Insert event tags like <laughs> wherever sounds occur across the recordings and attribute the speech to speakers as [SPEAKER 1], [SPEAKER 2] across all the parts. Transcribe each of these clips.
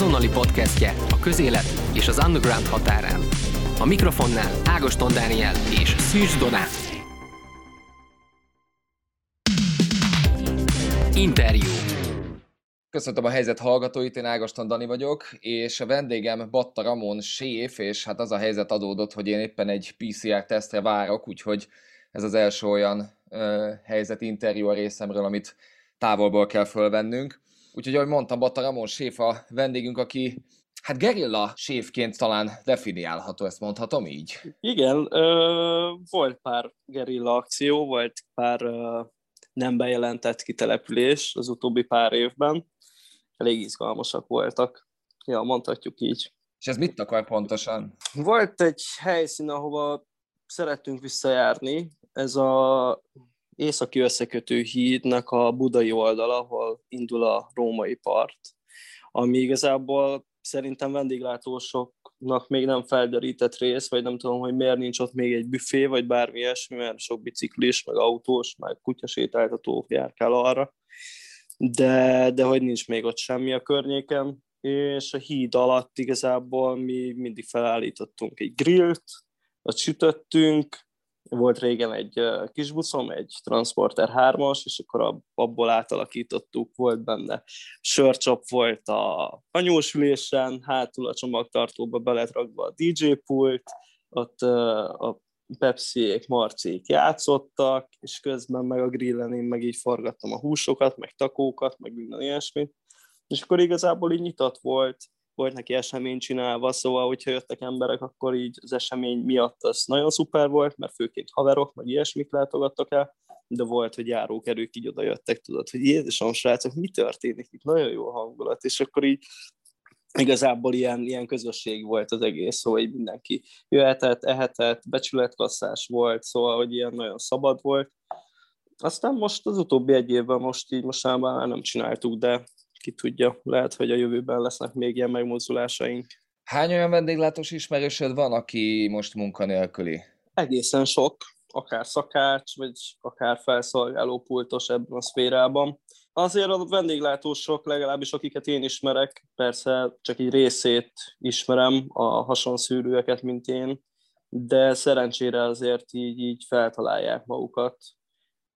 [SPEAKER 1] azonnali podcastje a közélet és az underground határán. A mikrofonnál Ágoston Dániel és Szűcs Donát. Interjú.
[SPEAKER 2] Köszöntöm a helyzet hallgatóit, én Ágoston Dani vagyok, és a vendégem Batta Ramon séf, és hát az a helyzet adódott, hogy én éppen egy PCR tesztre várok, úgyhogy ez az első olyan ö, helyzet interjú a részemről, amit távolból kell fölvennünk. Úgyhogy, ahogy mondtam, Batta Ramon séf a vendégünk, aki hát gerilla séfként talán definiálható, ezt mondhatom így?
[SPEAKER 3] Igen, ö, volt pár gerilla akció, volt pár ö, nem bejelentett kitelepülés az utóbbi pár évben. Elég izgalmasak voltak. Ja, mondhatjuk így.
[SPEAKER 2] És ez mit akar pontosan?
[SPEAKER 3] Volt egy helyszín, ahova szerettünk visszajárni. Ez a északi összekötő hídnak a budai oldala, ahol indul a római part, ami igazából szerintem vendéglátósoknak még nem felderített rész, vagy nem tudom, hogy miért nincs ott még egy büfé, vagy bármi ilyesmi, mert sok biciklis, meg autós, meg kutyasétáltató járkál arra, de, de hogy nincs még ott semmi a környéken, és a híd alatt igazából mi mindig felállítottunk egy grillt, ott sütöttünk, volt régen egy kis buszom, egy Transporter 3-as, és akkor abból átalakítottuk, volt benne sörcsap volt a anyósülésen, hátul a csomagtartóba be lett rakva a DJ pult, ott a Pepsi-ék, Marciék játszottak, és közben meg a grillen én meg így forgattam a húsokat, meg takókat, meg minden ilyesmit. És akkor igazából így nyitott volt, volt neki esemény csinálva, szóval, hogyha jöttek emberek, akkor így az esemény miatt az nagyon szuper volt, mert főként haverok, meg ilyesmik látogattak el, de volt, hogy járókerők így oda jöttek, tudod, hogy Jézusom, srácok, mi történik itt? Nagyon jó hangulat, és akkor így igazából ilyen, ilyen közösség volt az egész, szóval így mindenki jöhetett, ehetett, becsületkasszás volt, szóval, hogy ilyen nagyon szabad volt. Aztán most az utóbbi egy évben most így most már nem csináltuk, de ki tudja, lehet, hogy a jövőben lesznek még ilyen megmozdulásaink.
[SPEAKER 2] Hány olyan vendéglátós ismerősöd van, aki most munkanélküli?
[SPEAKER 3] Egészen sok, akár szakács, vagy akár felszolgáló pultos ebben a szférában. Azért a vendéglátósok, legalábbis akiket én ismerek, persze csak egy részét ismerem, a hasonszűrűeket, mint én, de szerencsére azért így, így feltalálják magukat,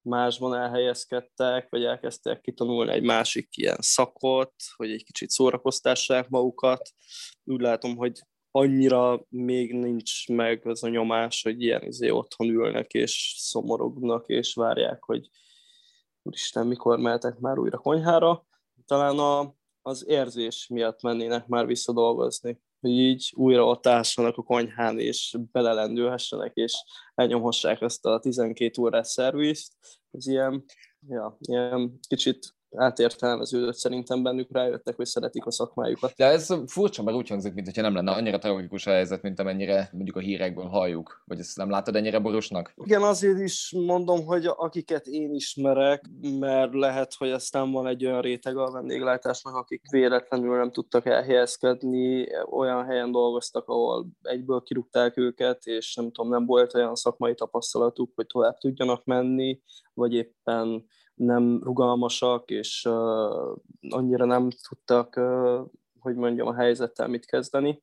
[SPEAKER 3] másban elhelyezkedtek, vagy elkezdtek kitanulni egy másik ilyen szakot, hogy egy kicsit szórakoztassák magukat. Úgy látom, hogy annyira még nincs meg az a nyomás, hogy ilyen izé otthon ülnek és szomorognak, és várják, hogy úristen, mikor mehetek már újra konyhára. Talán a, az érzés miatt mennének már visszadolgozni hogy így újra ott ássanak a konyhán, és belelendülhessenek, és elnyomhassák ezt a 12 órás szervizt. Ez ilyen, ja, ilyen kicsit átértelmeződött szerintem bennük, rájöttek, hogy szeretik a szakmájukat.
[SPEAKER 2] De ez furcsa, mert úgy hangzik, mintha nem lenne annyira tragikus a helyzet, mint amennyire mondjuk a hírekből halljuk. Vagy ezt nem látod ennyire borosnak?
[SPEAKER 3] Igen, azért is mondom, hogy akiket én ismerek, mert lehet, hogy aztán van egy olyan réteg a vendéglátásnak, akik véletlenül nem tudtak elhelyezkedni, olyan helyen dolgoztak, ahol egyből kirúgták őket, és nem tudom, nem volt olyan szakmai tapasztalatuk, hogy tovább tudjanak menni, vagy éppen nem rugalmasak, és uh, annyira nem tudtak, uh, hogy mondjam, a helyzettel mit kezdeni.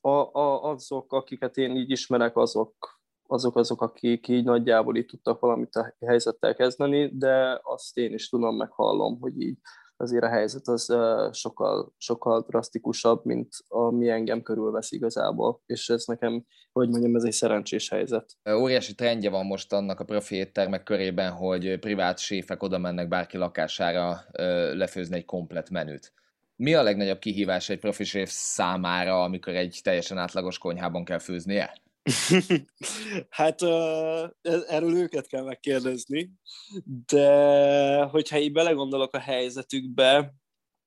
[SPEAKER 3] A, a, azok, akiket én így ismerek, azok, azok azok, akik így nagyjából így tudtak valamit a helyzettel kezdeni, de azt én is tudom, meghallom, hogy így azért a helyzet az sokkal, sokkal drasztikusabb, mint ami engem körülvesz igazából, és ez nekem, hogy mondjam, ez egy szerencsés helyzet.
[SPEAKER 2] Óriási trendje van most annak a profi éttermek körében, hogy privát séfek oda mennek bárki lakására lefőzni egy komplet menüt. Mi a legnagyobb kihívás egy profi séf számára, amikor egy teljesen átlagos konyhában kell főznie? <laughs>
[SPEAKER 3] hát uh, erről őket kell megkérdezni, de hogyha így belegondolok a helyzetükbe,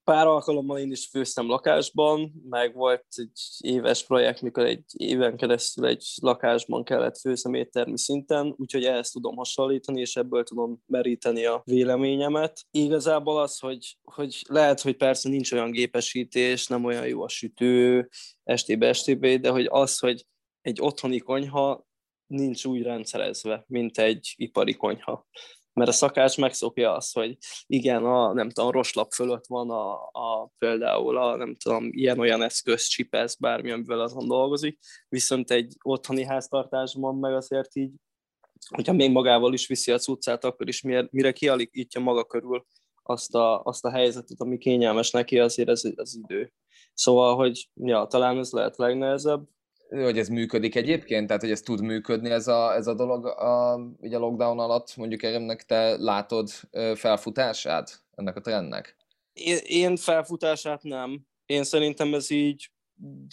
[SPEAKER 3] pár alkalommal én is főztem lakásban, meg volt egy éves projekt, mikor egy éven keresztül egy lakásban kellett főznem éttermi szinten, úgyhogy ehhez tudom hasonlítani, és ebből tudom meríteni a véleményemet. Igazából az, hogy, hogy lehet, hogy persze nincs olyan gépesítés, nem olyan jó a sütő, estébe, estébe, de hogy az, hogy egy otthoni konyha nincs úgy rendszerezve, mint egy ipari konyha. mert a szakács megszokja azt, hogy igen, a nem tudom, roslap fölött van a, a például a nem tudom, ilyen-olyan eszköz, csipesz, bármi, amivel azon dolgozik, viszont egy otthoni háztartásban meg azért így, hogyha még magával is viszi a cuccát, akkor is mire, mire kialakítja maga körül azt a, azt a helyzetet, ami kényelmes neki, azért ez az idő. Szóval, hogy ja, talán ez lehet legnehezebb,
[SPEAKER 2] hogy ez működik egyébként? Tehát, hogy ez tud működni ez a, ez a dolog a, így a lockdown alatt, mondjuk erőmnek te látod felfutását ennek a trendnek?
[SPEAKER 3] Én, én felfutását nem. Én szerintem ez így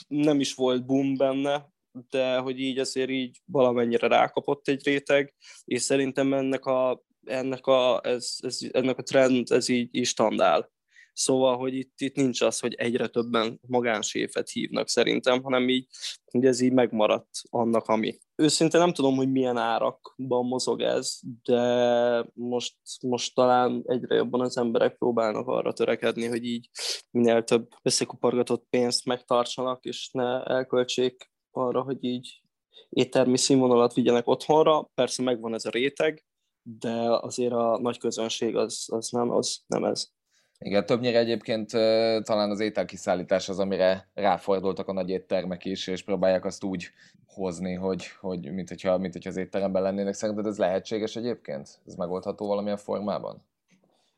[SPEAKER 3] nem is volt boom benne, de hogy így azért így valamennyire rákapott egy réteg, és szerintem ennek a, ennek a, ez, ez, ennek a trend ez így is standál. Szóval, hogy itt, itt nincs az, hogy egyre többen magánséfet hívnak szerintem, hanem így, hogy ez így megmaradt annak, ami. Őszintén nem tudom, hogy milyen árakban mozog ez, de most, most talán egyre jobban az emberek próbálnak arra törekedni, hogy így minél több összekupargatott pénzt megtartsanak, és ne elköltsék arra, hogy így éttermi színvonalat vigyenek otthonra. Persze megvan ez a réteg, de azért a nagy közönség az, az nem az, nem ez.
[SPEAKER 2] Igen, többnyire egyébként talán az ételkiszállítás az, amire ráfordultak a nagy éttermek is, és próbálják azt úgy hozni, hogy, hogy mint, hogyha, mint hogyha az étteremben lennének. Szerinted ez lehetséges egyébként? Ez megoldható valamilyen formában?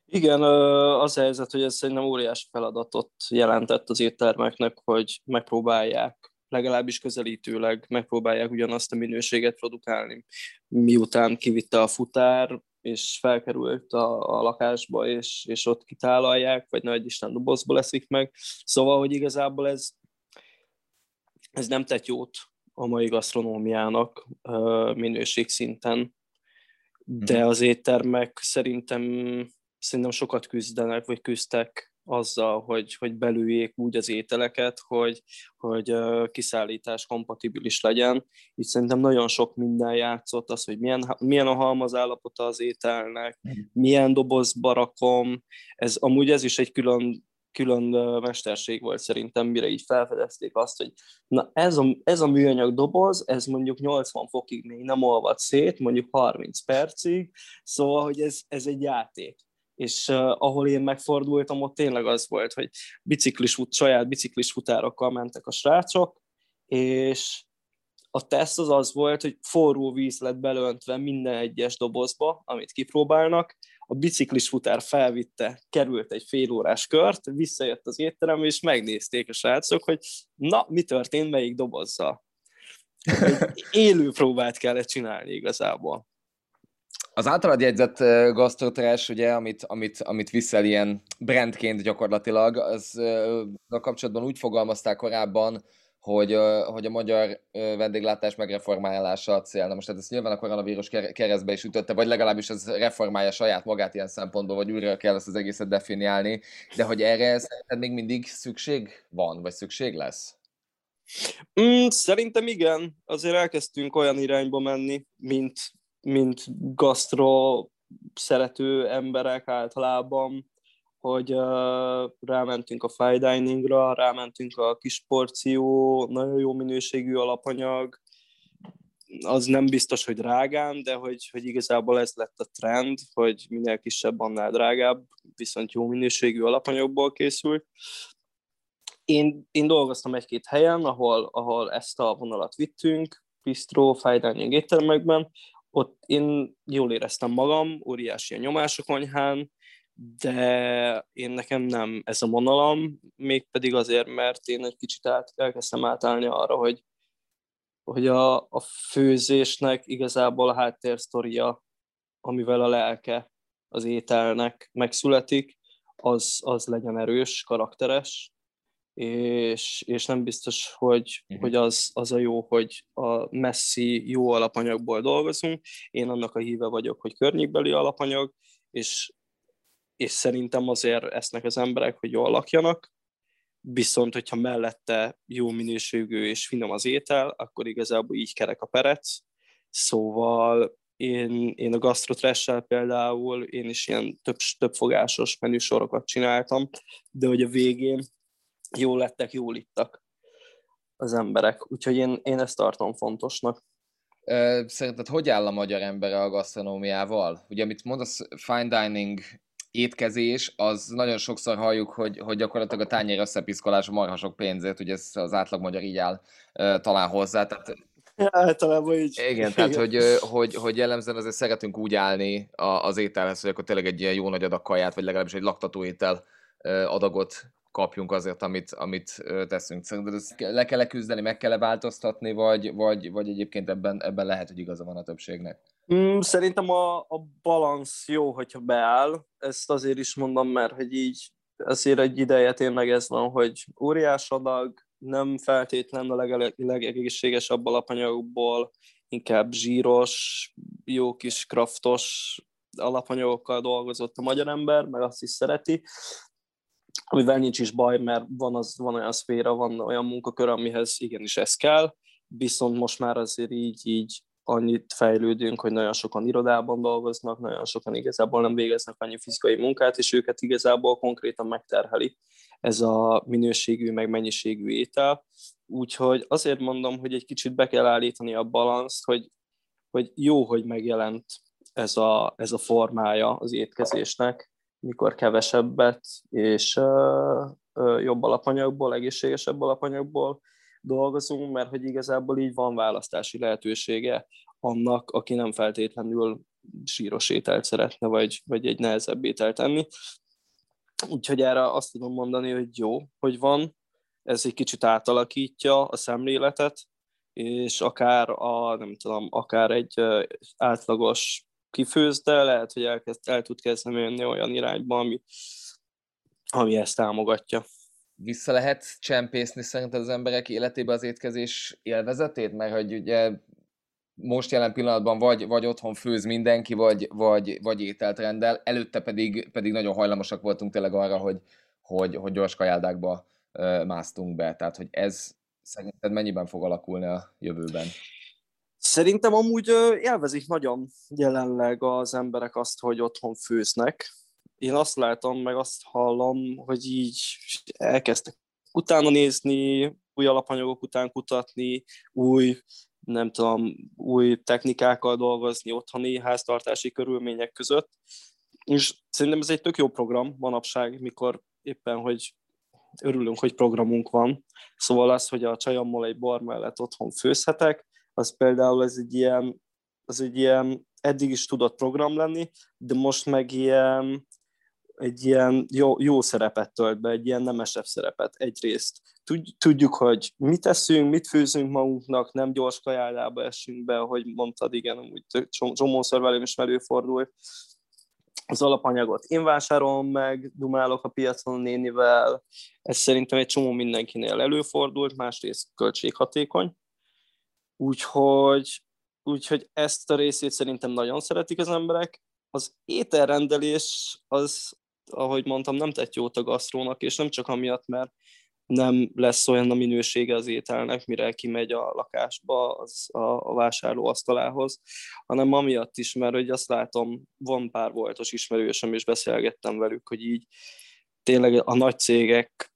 [SPEAKER 3] Igen, az a helyzet, hogy ez szerintem óriási feladatot jelentett az éttermeknek, hogy megpróbálják legalábbis közelítőleg megpróbálják ugyanazt a minőséget produkálni, miután kivitte a futár, és felkerült a, a lakásba, és, és ott kitálalják, vagy nagy Isten dobozba leszik meg. Szóval, hogy igazából ez, ez nem tett jót a mai gasztronómiának minőség szinten, de mhm. az éttermek szerintem, szerintem sokat küzdenek, vagy küzdtek azzal, hogy, hogy belüljék úgy az ételeket, hogy, hogy kiszállítás kompatibilis legyen. Így szerintem nagyon sok minden játszott az, hogy milyen, milyen a halmazállapota az ételnek, mhm. milyen dobozba rakom. Ez, amúgy ez is egy külön külön mesterség volt szerintem, mire így felfedezték azt, hogy na ez a, ez a műanyag doboz, ez mondjuk 80 fokig még nem olvad szét, mondjuk 30 percig, szóval, hogy ez, ez egy játék és uh, ahol én megfordultam, ott tényleg az volt, hogy biciklis, saját biciklis futárokkal mentek a srácok, és a teszt az az volt, hogy forró víz lett belöntve minden egyes dobozba, amit kipróbálnak, a biciklis futár felvitte, került egy fél órás kört, visszajött az étterem, és megnézték a srácok, hogy na, mi történt, melyik dobozzal. Egy <laughs> élő próbát kellett csinálni igazából.
[SPEAKER 2] Az általad jegyzett gasztrotrás, ugye, amit, amit, amit viszel ilyen brandként gyakorlatilag, az a kapcsolatban úgy fogalmazták korábban, hogy, hogy a magyar vendéglátás megreformálása a cél. Na most hát ezt nyilván a koronavírus keresztbe is ütötte, vagy legalábbis ez reformálja saját magát ilyen szempontból, vagy újra kell ezt az egészet definiálni, de hogy erre szerinted még mindig szükség van, vagy szükség lesz?
[SPEAKER 3] Mm, szerintem igen. Azért elkezdtünk olyan irányba menni, mint mint gasztro szerető emberek általában, hogy uh, rámentünk a fine diningra, rámentünk a kis porció, nagyon jó minőségű alapanyag, az nem biztos, hogy drágán, de hogy, hogy igazából ez lett a trend, hogy minél kisebb, annál drágább, viszont jó minőségű alapanyagból készült. Én, én dolgoztam egy-két helyen, ahol, ahol ezt a vonalat vittünk, bistro, fine dining éttermekben, ott én jól éreztem magam, óriási a nyomás a konyhán, de én nekem nem ez a vonalam, mégpedig azért, mert én egy kicsit át, elkezdtem átállni arra, hogy, hogy a, a főzésnek igazából a háttérsztoria, amivel a lelke az ételnek megszületik, az, az legyen erős, karakteres, és, és nem biztos, hogy, uh-huh. hogy az, az a jó, hogy a messzi jó alapanyagból dolgozunk. Én annak a híve vagyok, hogy környékbeli alapanyag, és, és szerintem azért esznek az emberek, hogy jól lakjanak, viszont hogyha mellette jó minőségű és finom az étel, akkor igazából így kerek a perec. Szóval én, én a gasztrotressel például, én is ilyen több, több fogásos menüsorokat csináltam, de hogy a végén jól lettek, jól ittak az emberek. Úgyhogy én, én ezt tartom fontosnak.
[SPEAKER 2] Szerinted hogy áll a magyar ember a gasztronómiával? Ugye, amit mondasz, fine dining étkezés, az nagyon sokszor halljuk, hogy, hogy gyakorlatilag a tányér összepiszkolás a marha sok pénzért, ugye ez az átlag magyar így áll talán hozzá. Tehát,
[SPEAKER 3] Általában így.
[SPEAKER 2] Igen, igen. tehát hogy, hogy, hogy jellemzően azért szeretünk úgy állni az ételhez, hogy akkor tényleg egy ilyen jó nagy adag kaját, vagy legalábbis egy laktató étel adagot kapjunk azért, amit, amit teszünk. Szerinted ezt le kell -e küzdeni, meg kell -e változtatni, vagy, vagy, vagy egyébként ebben, ebben lehet, hogy igaza van a többségnek?
[SPEAKER 3] Mm, szerintem a, a balansz jó, hogyha beáll. Ezt azért is mondom, mert hogy így ezért egy ideje tényleg ez van, hogy óriás adag, nem feltétlen a leg- legegészségesebb alapanyagokból, inkább zsíros, jó kis kraftos alapanyagokkal dolgozott a magyar ember, meg azt is szereti, amivel nincs is baj, mert van, az, van olyan szféra, van olyan munkakör, amihez igenis ez kell, viszont most már azért így, így annyit fejlődünk, hogy nagyon sokan irodában dolgoznak, nagyon sokan igazából nem végeznek annyi fizikai munkát, és őket igazából konkrétan megterheli ez a minőségű, meg mennyiségű étel. Úgyhogy azért mondom, hogy egy kicsit be kell állítani a balanszt, hogy, hogy jó, hogy megjelent ez a, ez a formája az étkezésnek, mikor kevesebbet és jobb alapanyagból, egészségesebb alapanyagból dolgozunk, mert hogy igazából így van választási lehetősége annak, aki nem feltétlenül síros ételt szeretne, vagy, vagy egy nehezebb ételt enni. Úgyhogy erre azt tudom mondani, hogy jó, hogy van, ez egy kicsit átalakítja a szemléletet, és akár a, nem tudom, akár egy átlagos kifőz, de lehet, hogy elkezd, el tud kezdeni jönni olyan irányba, ami, ami ezt támogatja.
[SPEAKER 2] Vissza lehet csempészni szerinted az emberek életébe az étkezés élvezetét? Mert hogy ugye most jelen pillanatban vagy, vagy otthon főz mindenki, vagy, vagy, vagy ételt rendel, előtte pedig, pedig nagyon hajlamosak voltunk tényleg arra, hogy, hogy, hogy gyors kajáldákba másztunk be. Tehát, hogy ez szerinted mennyiben fog alakulni a jövőben?
[SPEAKER 3] Szerintem amúgy élvezik nagyon jelenleg az emberek azt, hogy otthon főznek. Én azt látom, meg azt hallom, hogy így elkezdtek utána nézni, új alapanyagok után kutatni, új, nem tudom, új technikákkal dolgozni otthoni háztartási körülmények között. És szerintem ez egy tök jó program manapság, mikor éppen, hogy örülünk, hogy programunk van. Szóval az, hogy a csajammal egy bor mellett otthon főzhetek, az például ez egy ilyen, az egy ilyen eddig is tudott program lenni, de most meg ilyen, egy ilyen jó, jó szerepet tölt be, egy ilyen nemesebb szerepet egyrészt. Tudjuk, hogy mit teszünk, mit főzünk magunknak, nem gyors kajálába esünk be, hogy mondtad, igen, úgy csomószor velem is előfordul. Az alapanyagot én vásárolom meg, dumálok a piacon a nénivel, ez szerintem egy csomó mindenkinél előfordult, másrészt költséghatékony. Úgyhogy, úgyhogy ezt a részét szerintem nagyon szeretik az emberek. Az ételrendelés az, ahogy mondtam, nem tett jót a gasztrónak, és nem csak amiatt, mert nem lesz olyan a minősége az ételnek, mire kimegy a lakásba az a, a vásárló asztalához, hanem amiatt is, mert hogy azt látom, van pár voltos ismerősöm, és beszélgettem velük, hogy így tényleg a nagy cégek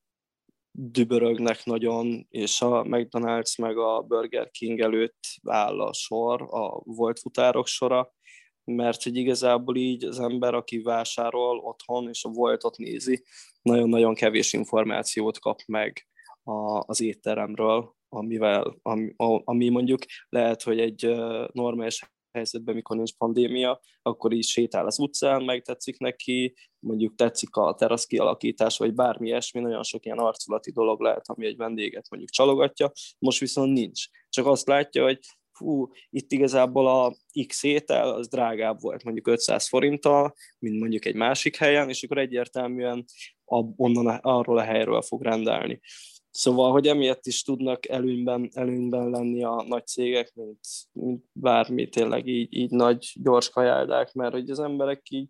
[SPEAKER 3] dübörögnek nagyon, és a McDonald's meg a Burger King előtt áll a sor, a volt futárok sora, mert hogy igazából így az ember, aki vásárol otthon és a voltot nézi, nagyon-nagyon kevés információt kap meg a, az étteremről, amivel, ami, ami mondjuk lehet, hogy egy normális helyzetben, mikor nincs pandémia, akkor is sétál az utcán, megtetszik neki, mondjuk tetszik a terasz kialakítás, vagy bármi ilyesmi, nagyon sok ilyen arculati dolog lehet, ami egy vendéget mondjuk csalogatja, most viszont nincs. Csak azt látja, hogy fú, itt igazából a X étel az drágább volt mondjuk 500 forinttal, mint mondjuk egy másik helyen, és akkor egyértelműen onnan, arról a helyről fog rendelni. Szóval, hogy emiatt is tudnak előnyben, előnyben lenni a nagy cégek, mint, mint bármi tényleg így, így nagy gyors kajáldák, mert hogy az emberek így,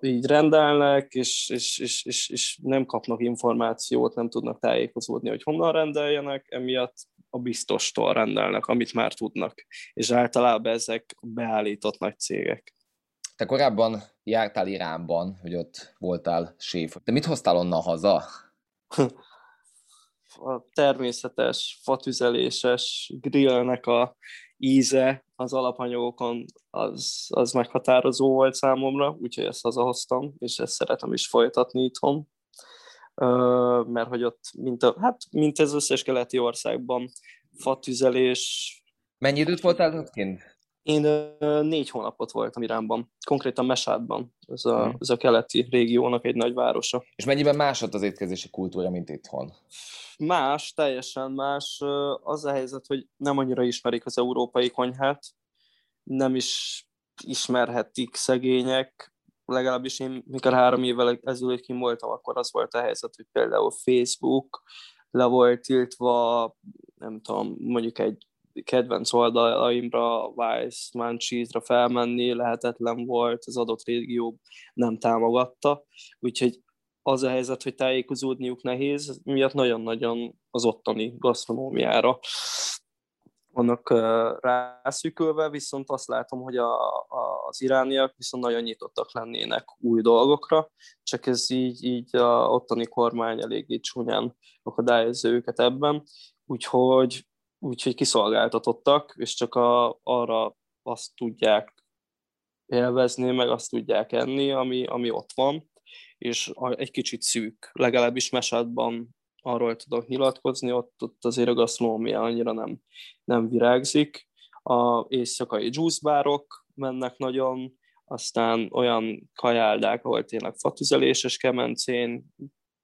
[SPEAKER 3] így rendelnek, és, és, és, és, és nem kapnak információt, nem tudnak tájékozódni, hogy honnan rendeljenek, emiatt a biztostól rendelnek, amit már tudnak. És általában ezek beállított nagy cégek.
[SPEAKER 2] Te korábban jártál Iránban, hogy ott voltál séf. De mit hoztál onnan haza? <laughs>
[SPEAKER 3] a természetes, fatüzeléses grillnek a íze, az alapanyagokon, az, az meghatározó volt számomra, úgyhogy ezt hazahoztam, és ezt szeretem is folytatni itthon. Mert hogy ott, mint, a, hát, mint ez összes keleti országban, fatüzelés.
[SPEAKER 2] Mennyi időt voltál ott kint?
[SPEAKER 3] Én négy hónapot voltam Iránban, konkrétan Mesádban, ez a, hmm. ez a keleti régiónak egy nagy városa.
[SPEAKER 2] És mennyiben más ott az étkezési kultúra, mint itthon?
[SPEAKER 3] Más, teljesen más. Az a helyzet, hogy nem annyira ismerik az európai konyhát, nem is ismerhetik szegények, legalábbis én, mikor három évvel ezelőtt kim voltam, akkor az volt a helyzet, hogy például Facebook le volt tiltva, nem tudom, mondjuk egy kedvenc oldalaimra, Vice, Munchies-ra felmenni lehetetlen volt, az adott régió nem támogatta, úgyhogy az a helyzet, hogy tájékozódniuk nehéz, miatt nagyon-nagyon az ottani gasztronómiára vannak rászűkülve, viszont azt látom, hogy a, a, az irániak viszont nagyon nyitottak lennének új dolgokra, csak ez így, így a ottani kormány eléggé csúnyán akadályozza őket ebben, úgyhogy úgyhogy kiszolgáltatottak, és csak a, arra azt tudják élvezni, meg azt tudják enni, ami, ami ott van, és egy kicsit szűk, legalábbis mesádban arról tudok nyilatkozni, ott, ott azért a gasztronómia annyira nem, nem virágzik. A éjszakai juicebárok mennek nagyon, aztán olyan kajáldák, ahol tényleg fatüzeléses kemencén,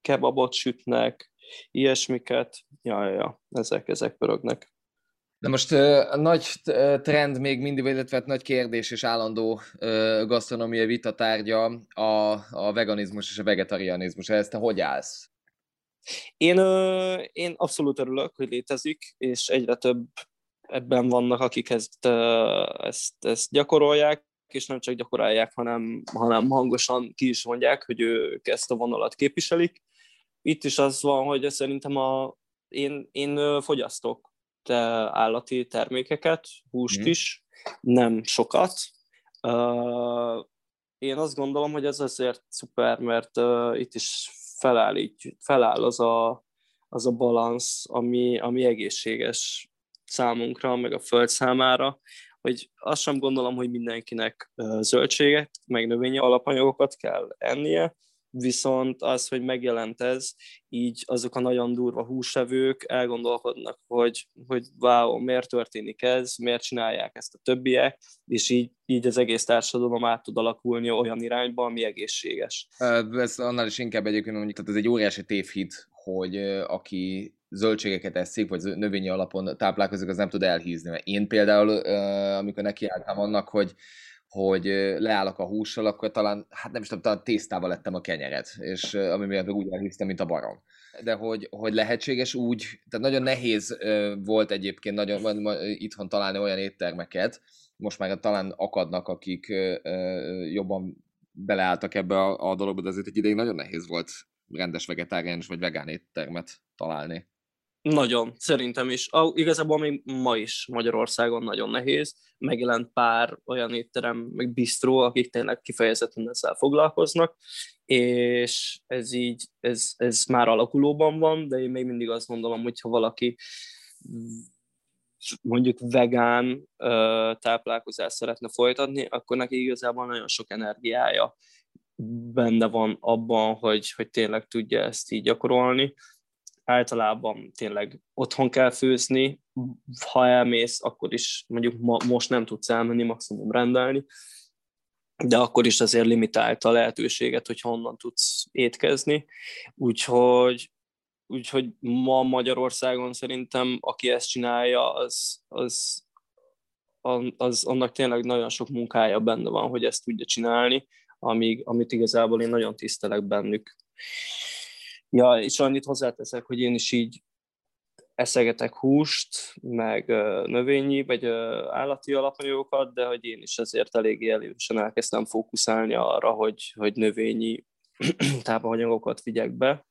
[SPEAKER 3] kebabot sütnek, ilyesmiket, ja, ja, ezek, ezek pörögnek.
[SPEAKER 2] De most a nagy trend még mindig, illetve hát nagy kérdés és állandó gasztronómiai vita tárgya a, a veganizmus és a vegetarianizmus. Ezt te hogy állsz?
[SPEAKER 3] Én, én abszolút örülök, hogy létezik, és egyre több ebben vannak, akik ezt, ezt, ezt gyakorolják, és nem csak gyakorolják, hanem, hanem hangosan ki is mondják, hogy ők ezt a vonalat képviselik itt is az van, hogy szerintem a, én, én fogyasztok te állati termékeket, húst mm. is, nem sokat. Uh, én azt gondolom, hogy ez azért szuper, mert uh, itt is felállít, feláll az a, az a balansz, ami, ami egészséges számunkra, meg a föld számára, hogy azt sem gondolom, hogy mindenkinek zöldséget, meg növényi alapanyagokat kell ennie, viszont az, hogy megjelent ez, így azok a nagyon durva húsevők elgondolkodnak, hogy, hogy wow, miért történik ez, miért csinálják ezt a többiek, és így, így az egész társadalom át tud alakulni olyan irányba, ami egészséges.
[SPEAKER 2] Ez annál is inkább egyébként mondjuk, tehát ez egy óriási tévhit, hogy aki zöldségeket eszik, vagy növényi alapon táplálkozik, az nem tud elhízni. Mert én például, amikor nekiálltam annak, hogy hogy leállok a hússal, akkor talán, hát nem is tudom, talán tésztával lettem a kenyeret, és ami miatt úgy elhisztem, mint a barom. De hogy, hogy lehetséges úgy, tehát nagyon nehéz volt egyébként nagyon itthon találni olyan éttermeket, most már talán akadnak, akik jobban beleálltak ebbe a, a dologba, de azért egy ideig nagyon nehéz volt rendes vegetáriánus vagy vegán éttermet találni.
[SPEAKER 3] Nagyon, szerintem is. Ah, igazából még ma is Magyarországon nagyon nehéz. Megjelent pár olyan étterem, meg bistró, akik tényleg kifejezetten ezzel foglalkoznak, és ez így, ez, ez már alakulóban van, de én még mindig azt gondolom, hogy ha valaki mondjuk vegán táplálkozást szeretne folytatni, akkor neki igazából nagyon sok energiája benne van abban, hogy, hogy tényleg tudja ezt így gyakorolni, általában tényleg otthon kell főzni, ha elmész, akkor is mondjuk ma, most nem tudsz elmenni, maximum rendelni, de akkor is azért limitálta a lehetőséget, hogy honnan tudsz étkezni. Úgyhogy, úgyhogy ma Magyarországon szerintem, aki ezt csinálja, az, az, az annak tényleg nagyon sok munkája benne van, hogy ezt tudja csinálni, amíg, amit igazából én nagyon tisztelek bennük. Ja, és annyit hozzáteszek, hogy én is így eszegetek húst, meg növényi, vagy állati alapanyagokat, de hogy én is azért eléggé elősen elkezdtem fókuszálni arra, hogy, hogy növényi <clears throat> tápanyagokat vigyek be,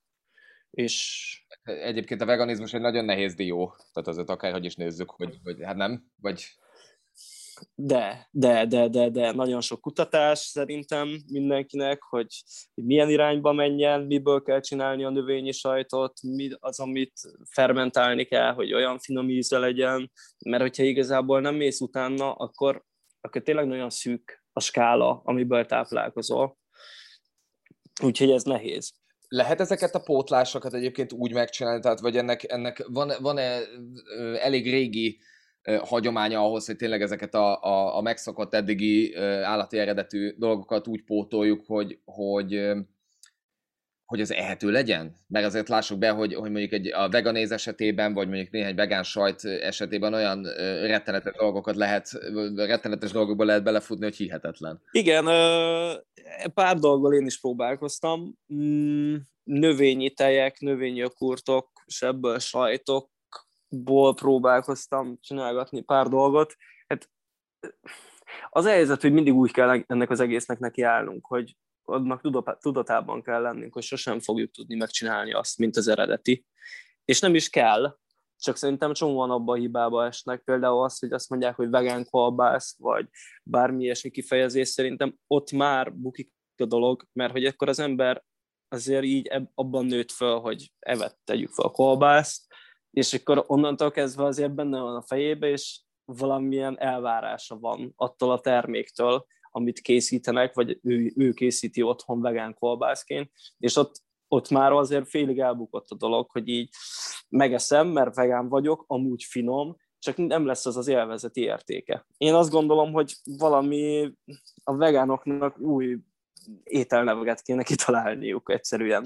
[SPEAKER 3] és...
[SPEAKER 2] Egyébként a veganizmus egy nagyon nehéz dió, tehát azért akárhogy is nézzük, hogy, hogy hát nem, vagy...
[SPEAKER 3] De, de, de, de, de, nagyon sok kutatás szerintem mindenkinek, hogy, milyen irányba menjen, miből kell csinálni a növényi sajtot, mi az, amit fermentálni kell, hogy olyan finom íze legyen, mert hogyha igazából nem mész utána, akkor, akkor tényleg nagyon szűk a skála, amiből táplálkozol. Úgyhogy ez nehéz.
[SPEAKER 2] Lehet ezeket a pótlásokat egyébként úgy megcsinálni, tehát vagy ennek, ennek van, van-e elég régi hagyománya ahhoz, hogy tényleg ezeket a, a, a megszokott eddigi állati eredetű dolgokat úgy pótoljuk, hogy, hogy, hogy az ehető legyen? Mert azért lássuk be, hogy, hogy mondjuk egy, a veganéz esetében, vagy mondjuk néhány vegán sajt esetében olyan rettenetes dolgokat lehet, rettenetes dolgokba lehet belefutni, hogy hihetetlen.
[SPEAKER 3] Igen, pár dolggal én is próbálkoztam. Mm, növényi tejek, növényi joghurtok, és ebből sajtok, ból próbálkoztam csinálgatni pár dolgot. Hát az helyzet, hogy mindig úgy kell ennek az egésznek neki állnunk, hogy annak tudatában kell lennünk, hogy sosem fogjuk tudni megcsinálni azt, mint az eredeti. És nem is kell, csak szerintem csomóan abba a hibába esnek, például az, hogy azt mondják, hogy vegán kolbász, vagy bármi ilyesmi kifejezés, szerintem ott már bukik a dolog, mert hogy akkor az ember azért így abban nőtt föl, hogy evet, tegyük fel a kolbászt, és akkor onnantól kezdve azért benne van a fejébe, és valamilyen elvárása van attól a terméktől, amit készítenek, vagy ő, ő készíti otthon vegán kolbászként, és ott, ott már azért félig elbukott a dolog, hogy így megeszem, mert vegán vagyok, amúgy finom, csak nem lesz az az élvezeti értéke. Én azt gondolom, hogy valami a vegánoknak új ételneveket kéne kitalálniuk egyszerűen.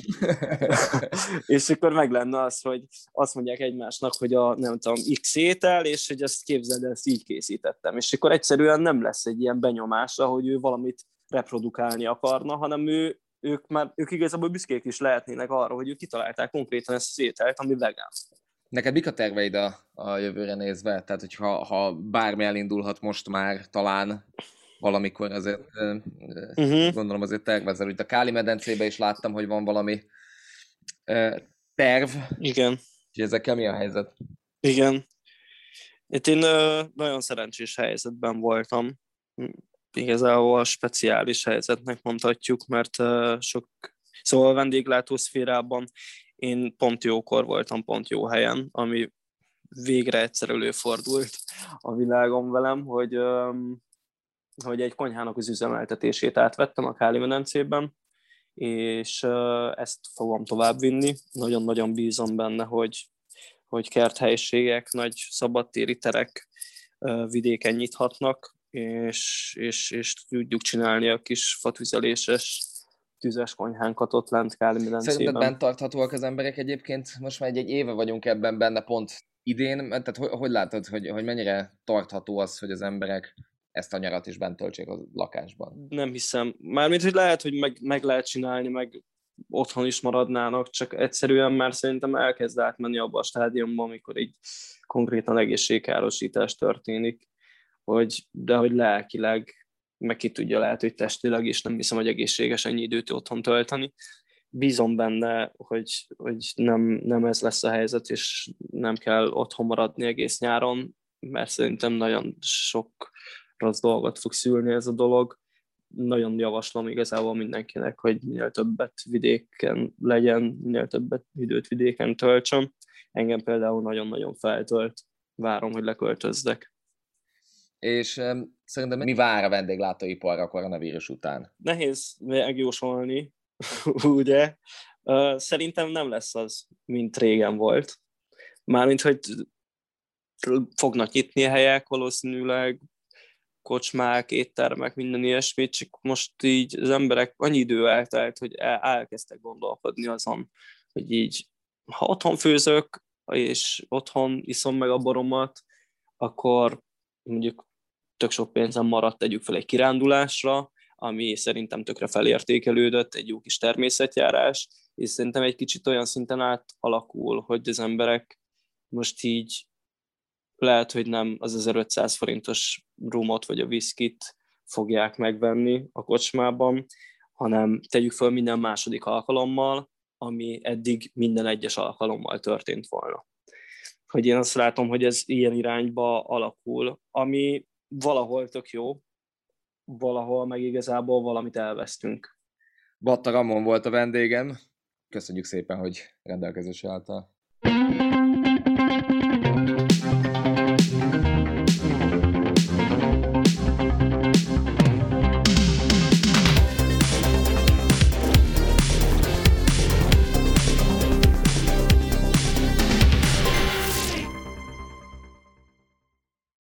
[SPEAKER 3] <laughs> és akkor meg lenne az, hogy azt mondják egymásnak, hogy a nem tudom, X étel, és hogy ezt képzeld, ezt így készítettem. És akkor egyszerűen nem lesz egy ilyen benyomása, hogy ő valamit reprodukálni akarna, hanem ő, ők már, ők igazából büszkék is lehetnének arra, hogy ők kitalálták konkrétan ezt az ételt, ami vegán.
[SPEAKER 2] Neked mik a terveid a, a jövőre nézve? Tehát, hogyha ha bármi elindulhat most már, talán valamikor azért uh-huh. gondolom azért tervezel. Úgy a Káli medencébe is láttam, hogy van valami terv.
[SPEAKER 3] Igen.
[SPEAKER 2] Úgyhogy ezekkel mi a helyzet?
[SPEAKER 3] Igen. Itt én nagyon szerencsés helyzetben voltam. Igazából speciális helyzetnek mondhatjuk, mert sok, szóval a vendéglátószférában én pont jókor voltam, pont jó helyen, ami végre egyszer előfordult a világom velem, hogy hogy egy konyhának az üzemeltetését átvettem a Káli medencében, és ezt fogom továbbvinni. Nagyon-nagyon bízom benne, hogy, hogy kerthelyiségek, nagy szabadtéri terek vidéken nyithatnak, és, és, és tudjuk csinálni a kis fatüzeléses tüzes konyhánkat ott lent Káli medencében.
[SPEAKER 2] Szerinted bent tarthatóak az emberek egyébként? Most már egy, egy éve vagyunk ebben benne pont idén, tehát hogy, hogy látod, hogy, hogy mennyire tartható az, hogy az emberek ezt a nyarat is bent töltsék a lakásban.
[SPEAKER 3] Nem hiszem. Mármint, hogy lehet, hogy meg, meg lehet csinálni, meg otthon is maradnának, csak egyszerűen már szerintem elkezd átmenni abba a stádiumba, amikor így konkrétan egészségkárosítás történik, hogy, de hogy lelkileg, meg ki tudja, lehet, hogy testileg is nem hiszem, hogy egészséges ennyi időt otthon tölteni. Bízom benne, hogy, hogy nem, nem ez lesz a helyzet, és nem kell otthon maradni egész nyáron, mert szerintem nagyon sok rossz dolgot fog szülni ez a dolog. Nagyon javaslom igazából mindenkinek, hogy minél többet vidéken legyen, minél többet időt vidéken töltsön. Engem például nagyon-nagyon feltölt. Várom, hogy leköltözzek.
[SPEAKER 2] És um, szerintem mi vár a vendéglátóiparra a koronavírus után?
[SPEAKER 3] Nehéz megjósolni, <laughs> ugye? Uh, szerintem nem lesz az, mint régen volt. Mármint, hogy fognak nyitni helyek valószínűleg, kocsmák, éttermek, minden ilyesmit, csak most így az emberek annyi idő eltelt, hogy el, elkezdtek gondolkodni azon, hogy így, ha otthon főzök, és otthon iszom meg a boromat, akkor mondjuk tök sok pénzem maradt, tegyük fel egy kirándulásra, ami szerintem tökre felértékelődött, egy jó kis természetjárás, és szerintem egy kicsit olyan szinten átalakul, hogy az emberek most így lehet, hogy nem az 1500 forintos rumot vagy a viszkit fogják megvenni a kocsmában, hanem tegyük föl minden második alkalommal, ami eddig minden egyes alkalommal történt volna. Hogy én azt látom, hogy ez ilyen irányba alakul, ami valahol tök jó, valahol meg igazából valamit elvesztünk.
[SPEAKER 2] Batta Ramon volt a vendégem. Köszönjük szépen, hogy rendelkezésre álltál.